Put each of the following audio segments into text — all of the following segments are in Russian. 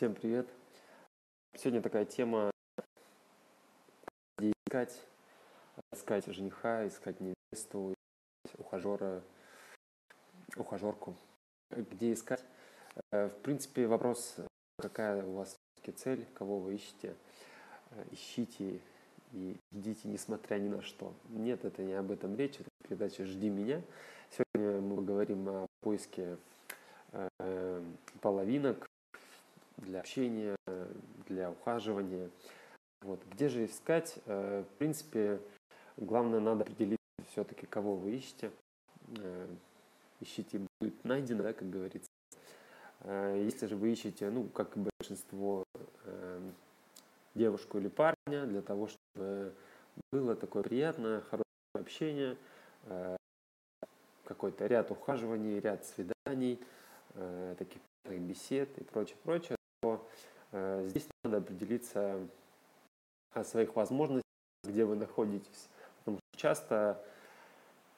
Всем привет! Сегодня такая тема, где искать, искать жениха, искать невесту, ухажера, ухажерку. Где искать? Э, в принципе, вопрос, какая у вас цель, кого вы ищете. Э, ищите и идите, несмотря ни на что. Нет, это не об этом речь, это передача «Жди меня». Сегодня мы поговорим о поиске э, половинок для общения, для ухаживания. Вот. Где же искать? Э, в принципе, главное, надо определить все-таки, кого вы ищете. Э, ищите, будет найдено, да, как говорится. Э, если же вы ищете, ну, как и большинство, девушку или парня, для того, чтобы было такое приятное, хорошее общение, какой-то ряд ухаживаний, ряд свиданий, таких бесед и прочее, прочее, то здесь надо определиться о своих возможностях, где вы находитесь. Потому что часто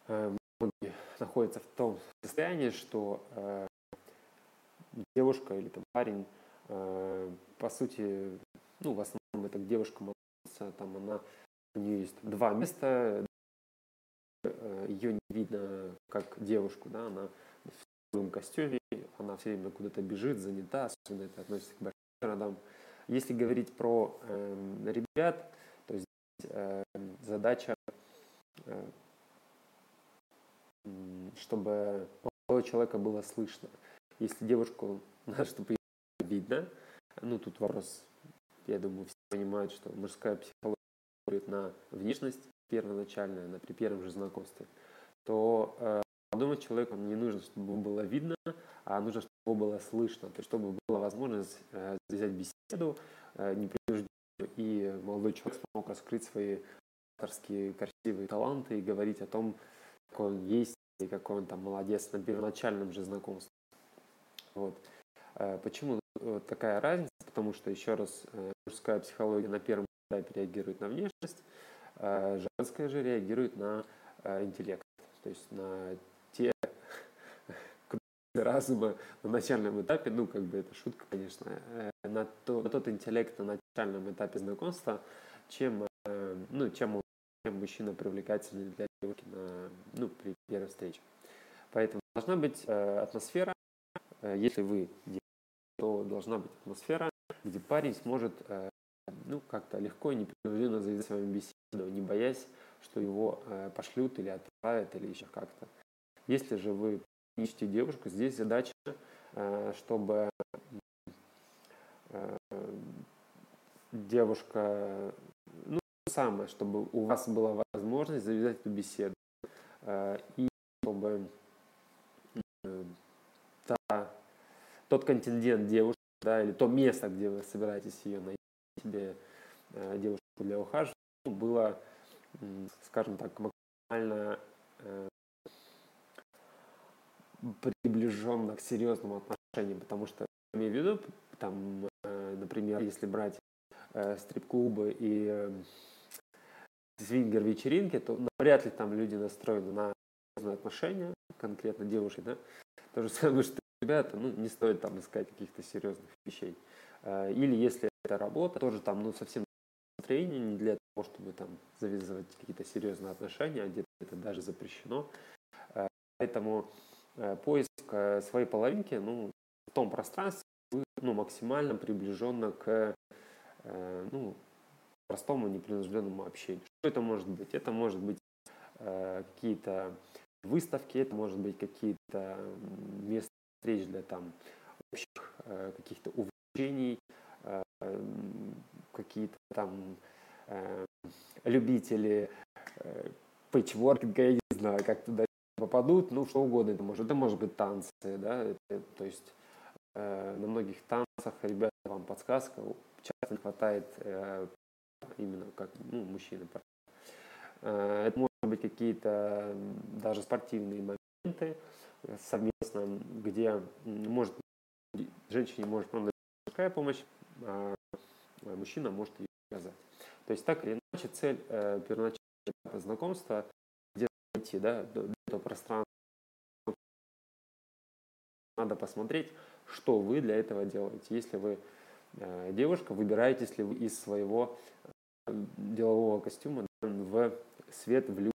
э, многие находятся в том состоянии, что э, девушка или там, парень, э, по сути, ну, в основном это девушка молодится, там она, у нее есть два места, э, ее не видно как девушку, да, она в своем костюме, она все время куда-то бежит, занята, особенно это относится к большим городам. Если говорить про э, ребят, то здесь э, задача, э, чтобы молодого человека было слышно. Если девушку надо, чтобы ее видно, ну тут вопрос, я думаю, все понимают, что мужская психология говорит на внешность первоначальная, на при первом же знакомстве, то э, молодому человеку не нужно, чтобы было видно, а нужно, чтобы его было слышно, то есть чтобы была возможность э, завязать беседу э, непринужденную, и молодой человек смог раскрыть свои авторские красивые таланты и говорить о том, какой он есть и какой он там молодец на первоначальном же знакомстве. Вот. Э, почему такая разница? Потому что, еще раз, мужская психология на первом этапе реагирует на внешность, женская же реагирует на интеллект, то есть на разума на начальном этапе, ну, как бы это шутка, конечно, э, на, то, на тот интеллект на начальном этапе знакомства, чем, э, ну, чем, чем мужчина привлекательный для девушки на, ну, при первой встрече. Поэтому должна быть э, атмосфера, если вы то должна быть атмосфера, где парень сможет ну, как-то легко и непринужденно завязать с вами беседу, не боясь, что его пошлют или отправят, или еще как-то. Если же вы ищете девушку, здесь задача, э, чтобы э, девушка, ну, самое, чтобы у вас была возможность завязать эту беседу. Э, и чтобы та, тот контингент девушек, да, или то место, где вы собираетесь ее найти, себе девушку для ухаживания, было, скажем так, максимально приближенно к серьезному отношению, потому что, имею в виду, там, э, например, если брать э, стрип-клубы и э, свингер-вечеринки, то вряд ли там люди настроены на отношения, конкретно девушки, да, то же самое, что ребята, ну, не стоит там искать каких-то серьезных вещей. Или если это работа, тоже там, ну, совсем настроение не для того, чтобы там завязывать какие-то серьезные отношения, а где-то это даже запрещено. Поэтому поиск э, своей половинки ну, в том пространстве ну, максимально приближенно к э, ну, простому непринужденному общению. Что это может быть? Это может быть какие-то выставки, это может быть какие-то места встреч для там общих каких-то увлечений, какие-то там любители пэтчворкинга, я не знаю, как туда попадут, ну, что угодно это может. Это может быть танцы, да, это, то есть э, на многих танцах, ребята, вам подсказка, часто не хватает э, именно как, ну, мужчины. Э, это может быть какие-то даже спортивные моменты совместно, где может женщине может мужская помощь, а мужчина может ее оказать. То есть так или иначе цель э, первоначального знакомства где найти, да, пространство. Надо посмотреть, что вы для этого делаете. Если вы девушка, выбираетесь ли вы из своего делового костюма в свет, в